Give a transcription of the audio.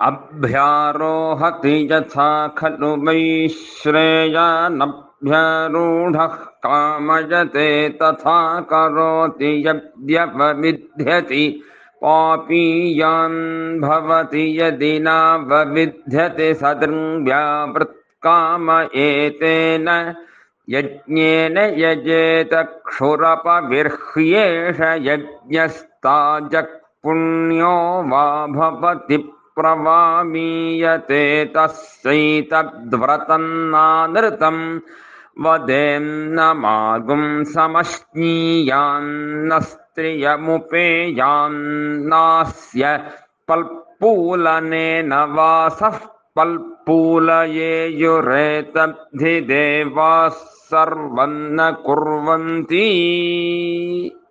अभ्यारोहति यथा खलु वै श्रेयानभ्यरूढः कामयते तथा करोति यद्यपविध्यति पापीयान् भवति यदि नावविध्यति सदृङ्व्यावृत्काम एतेन यज्ञेन यजेत क्षुरपविर्ह्येष यज्ञस्ताजक् पुण्यो वा भवति प्रवामीयते तस्यैतद्व्रतन्नानृतम् वदेन्नमागुं समश्नीयान्न स्त्रियमुपेयान्नास्य पल्पूलनेन वासः पल्पूलयेयुरेतद्धि देवाः सर्वन्न कुर्वन्ति